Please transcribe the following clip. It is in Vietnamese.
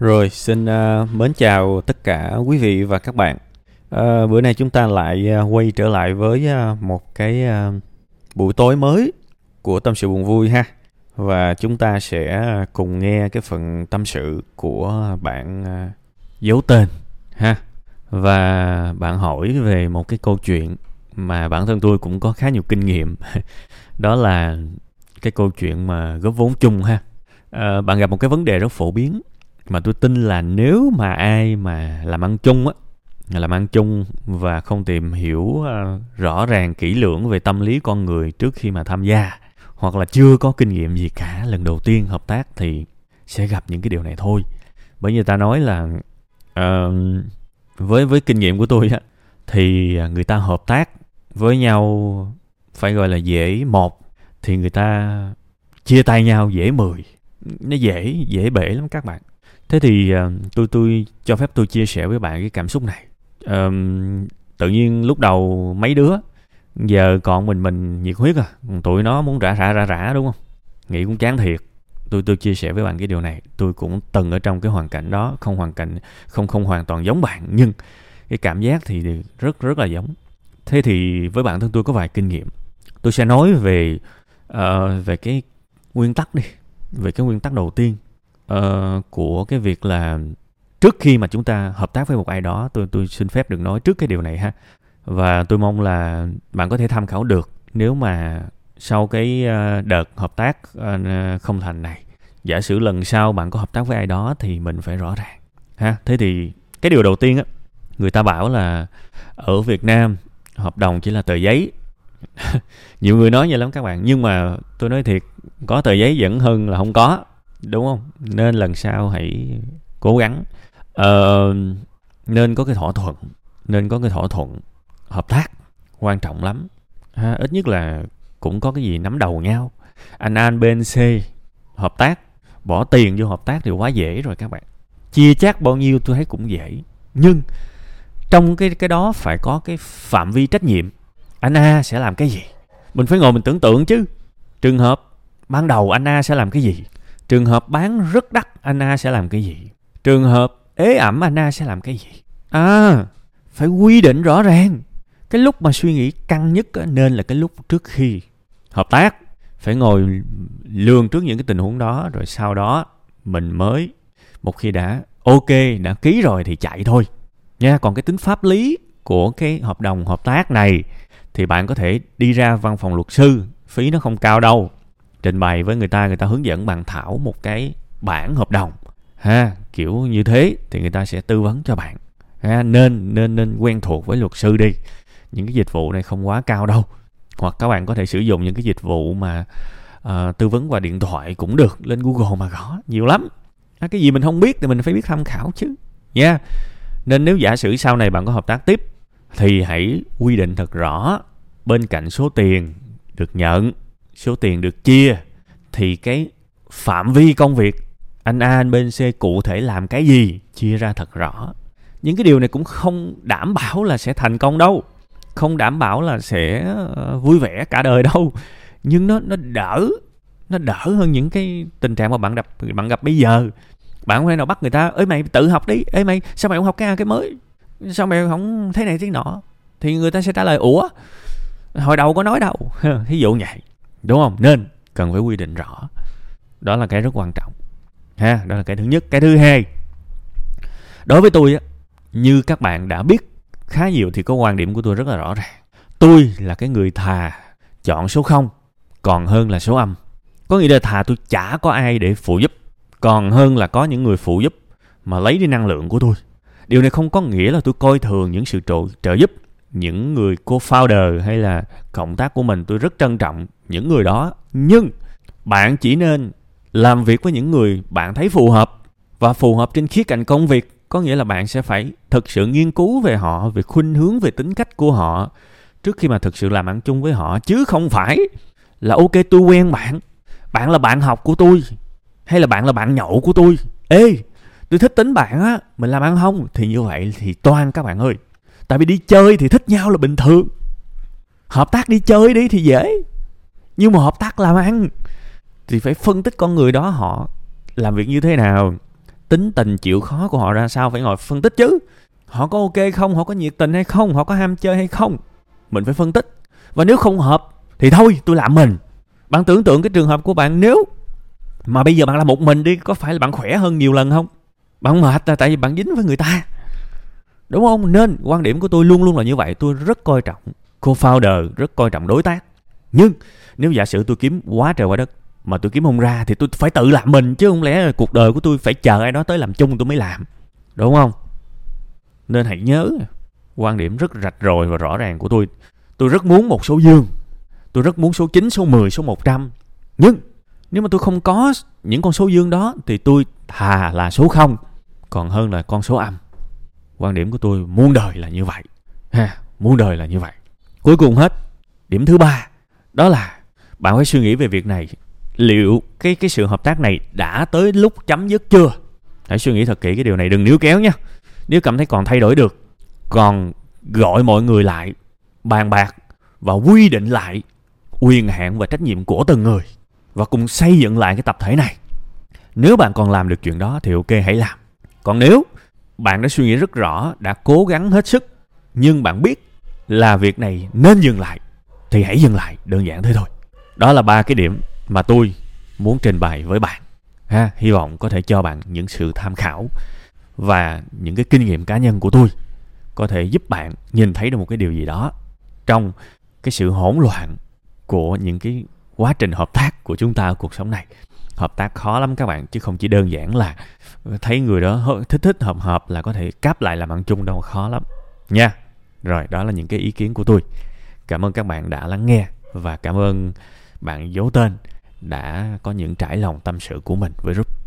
Rồi, xin uh, mến chào tất cả quý vị và các bạn. Uh, bữa nay chúng ta lại uh, quay trở lại với uh, một cái uh, buổi tối mới của tâm sự buồn vui ha. Và chúng ta sẽ cùng nghe cái phần tâm sự của bạn uh, giấu tên ha. Và bạn hỏi về một cái câu chuyện mà bản thân tôi cũng có khá nhiều kinh nghiệm. Đó là cái câu chuyện mà góp vốn chung ha. Uh, bạn gặp một cái vấn đề rất phổ biến mà tôi tin là nếu mà ai mà làm ăn chung á làm ăn chung và không tìm hiểu uh, rõ ràng kỹ lưỡng về tâm lý con người trước khi mà tham gia hoặc là chưa có kinh nghiệm gì cả lần đầu tiên hợp tác thì sẽ gặp những cái điều này thôi. Bởi vì ta nói là uh, với với kinh nghiệm của tôi á thì ờ, người ta hợp tác với nhau phải gọi là dễ một thì người ta chia tay nhau dễ mười. Nó dễ dễ bể lắm các bạn thế thì ờ, tôi tôi cho phép tôi chia sẻ với bạn cái cảm xúc này. Uh, tự nhiên lúc đầu mấy đứa giờ còn mình mình nhiệt huyết à tụi nó muốn rã rã rã rã đúng không? Nghĩ cũng chán thiệt. Tôi tôi chia sẻ với bạn cái điều này. Tôi cũng từng ở trong cái hoàn cảnh đó không hoàn cảnh không không hoàn toàn giống bạn nhưng cái cảm giác thì rất rất là giống. Thế thì với bản thân tôi có vài kinh nghiệm. Tôi sẽ nói về uh, về cái nguyên tắc đi về cái nguyên tắc đầu tiên uh, của cái việc là trước khi mà chúng ta hợp tác với một ai đó tôi tôi xin phép được nói trước cái điều này ha. Và tôi mong là bạn có thể tham khảo được nếu mà sau cái ờ, đợt hợp tác ờ, không thành này giả sử lần sau bạn có hợp tác với ai đó thì mình phải rõ ràng ha. Thế thì cái điều đầu tiên á người ta bảo là ở Việt Nam hợp đồng chỉ là tờ giấy. Nhiều người nói vậy lắm các bạn nhưng mà tôi nói thiệt có tờ giấy vẫn hơn là không có đúng không? Nên lần sau hãy cố gắng. Uh, nên có cái thỏa thuận. Nên có cái thỏa thuận hợp tác. Quan trọng lắm. Ha, ít nhất là cũng có cái gì nắm đầu nhau. Anh A bên C hợp tác. Bỏ tiền vô hợp tác thì quá dễ rồi các bạn. Chia chác bao nhiêu tôi thấy cũng dễ. Nhưng trong cái cái đó phải có cái phạm vi trách nhiệm. Anh A sẽ làm cái gì? Mình phải ngồi mình tưởng tượng chứ. Trường hợp ban đầu anh A sẽ làm cái gì? Trường hợp bán rất đắt, Anna sẽ làm cái gì? Trường hợp ế ẩm, Anna sẽ làm cái gì? À phải quy định rõ ràng. Cái lúc mà suy nghĩ căng nhất nên là cái lúc trước khi hợp tác. Phải ngồi lường trước những cái tình huống đó, rồi sau đó mình mới, một khi đã ok, đã ký rồi thì chạy thôi. Nha, còn cái tính pháp lý của cái hợp đồng hợp tác này thì bạn có thể đi ra văn phòng luật sư, phí nó không cao đâu trình bày với người ta người ta hướng dẫn bạn thảo một cái bản hợp đồng. Ha kiểu như thế thì người ta sẽ tư vấn cho bạn. Ha nên nên nên quen thuộc với luật sư đi. Những cái dịch vụ này không quá cao đâu. Hoặc các bạn có thể sử dụng những cái dịch vụ mà uh, tư vấn qua điện thoại cũng được lên google mà gõ nhiều lắm. À, cái gì mình không biết thì mình phải biết tham khảo chứ. Nha. Yeah. nên nếu giả sử sau này bạn có hợp tác tiếp thì hãy quy định thật rõ bên cạnh số tiền được nhận số tiền được chia, thì cái phạm vi công việc, anh A, anh B, anh C cụ thể làm cái gì, chia ra thật rõ. Những cái điều này cũng không đảm bảo là sẽ thành công đâu, không đảm bảo là sẽ ờ, vui vẻ cả đời đâu. Nhưng nó nó đỡ nó đỡ hơn những cái tình trạng mà bạn gặp bạn gặp bây giờ. Bạn không thể nào bắt người ta ơi mày, tự học đi, ê mày, sao mày không học cái cái mới? Sao mày không thế này thế nọ? Thì người ta sẽ trả lời, ủa, hồi đầu có nói đâu. Thí dụ vậy đúng không? Nên cần phải quy định rõ. Đó là cái rất quan trọng. Ha đó là cái thứ nhất. Cái thứ hai đối với tôi á như các bạn đã biết khá nhiều thì có quan điểm của tôi rất là rõ ràng. Tôi là cái người thà chọn số không còn hơn là số âm. Có nghĩa là thà tôi chả có ai để phụ giúp còn hơn là có những người phụ giúp mà lấy đi năng lượng của tôi. Điều này không có nghĩa là tôi coi thường những sự trợ, trợ giúp những người co-founder hay là cộng tác của mình, tôi rất trân trọng những người đó. Nhưng bạn chỉ nên làm việc với những người bạn thấy phù hợp và phù hợp trên khía cạnh công việc. Có nghĩa là bạn sẽ phải thực sự nghiên cứu về họ, về khuynh hướng, về tính cách của họ trước khi mà thực sự làm ăn chung với họ. Chứ không phải là ok, tôi quen bạn. Bạn là bạn học của tôi hay là bạn là bạn nhậu của tôi? Ê, tôi thích tính bạn á, mình làm ăn không? Thì như vậy thì toan các bạn ơi tại vì đi chơi thì thích nhau là bình thường. Hợp tác đi chơi đi thì dễ. Nhưng mà hợp tác làm ăn thì phải phân tích con người đó họ làm việc như thế nào, tính tình chịu khó của họ ra sao, phải ngồi phân tích chứ. Họ có ok không, họ có nhiệt tình hay không, họ có ham chơi hay không, mình phải phân tích. Và nếu không hợp thì thôi, tôi làm mình. Bạn tưởng tượng cái trường hợp của bạn nếu mà bây giờ bạn là một mình đi, có phải là bạn khỏe hơn nhiều lần không? Bạn mệt là tại vì bạn dính với người ta đúng không? Nên quan điểm của tôi luôn luôn là như vậy. Tôi rất coi trọng co-founder rất coi trọng đối tác. Nhưng nếu giả sử tôi kiếm quá trời quá đất mà tôi kiếm không ra thì tôi phải tự làm mình chứ không lẽ cuộc đời của tôi phải chờ ai đó tới làm chung tôi mới làm. Đúng không? Nên hãy nhớ quan điểm rất rạch ròi và rõ ràng của tôi. Tôi rất muốn một số dương. Tôi rất muốn số 9, số 10, số 100 nhưng nếu mà tôi không có những con số dương đó thì tôi thà là số 0 còn hơn là con số âm quan điểm của tôi muôn đời là như vậy. Ha. Muôn đời là như vậy. Cuối cùng hết. Điểm thứ ba đó là bạn phải suy nghĩ về việc này liệu cái cái sự hợp tác này đã tới lúc chấm dứt chưa? Hãy suy nghĩ thật kỹ cái điều này đừng níu kéo nha. Nếu cảm thấy còn thay đổi được còn gọi mọi người lại bàn bạc và quy định lại quyền hạn và trách nhiệm của từng người và cùng xây dựng lại cái tập thể này. Nếu bạn còn làm được chuyện đó thì ok hãy làm. Còn nếu bạn đã suy nghĩ rất rõ, đã cố gắng hết sức, nhưng bạn biết là việc này nên dừng lại, thì hãy dừng lại, đơn giản thế thôi. Đó là ba cái điểm mà tôi muốn trình bày với bạn, ha. Hy vọng có thể cho bạn những sự tham khảo và những cái kinh nghiệm cá nhân của tôi có thể giúp bạn nhìn thấy được một cái điều gì đó trong cái sự hỗn loạn của những cái quá trình hợp tác của chúng ta ở cuộc sống này hợp tác khó lắm các bạn, chứ không chỉ đơn giản là thấy người đó thích thích hợp hợp là có thể cáp lại làm ăn chung đâu khó lắm. Nha. Rồi, đó là những cái ý kiến của tôi. Cảm ơn các bạn đã lắng nghe và cảm ơn bạn giấu tên đã có những trải lòng tâm sự của mình với group.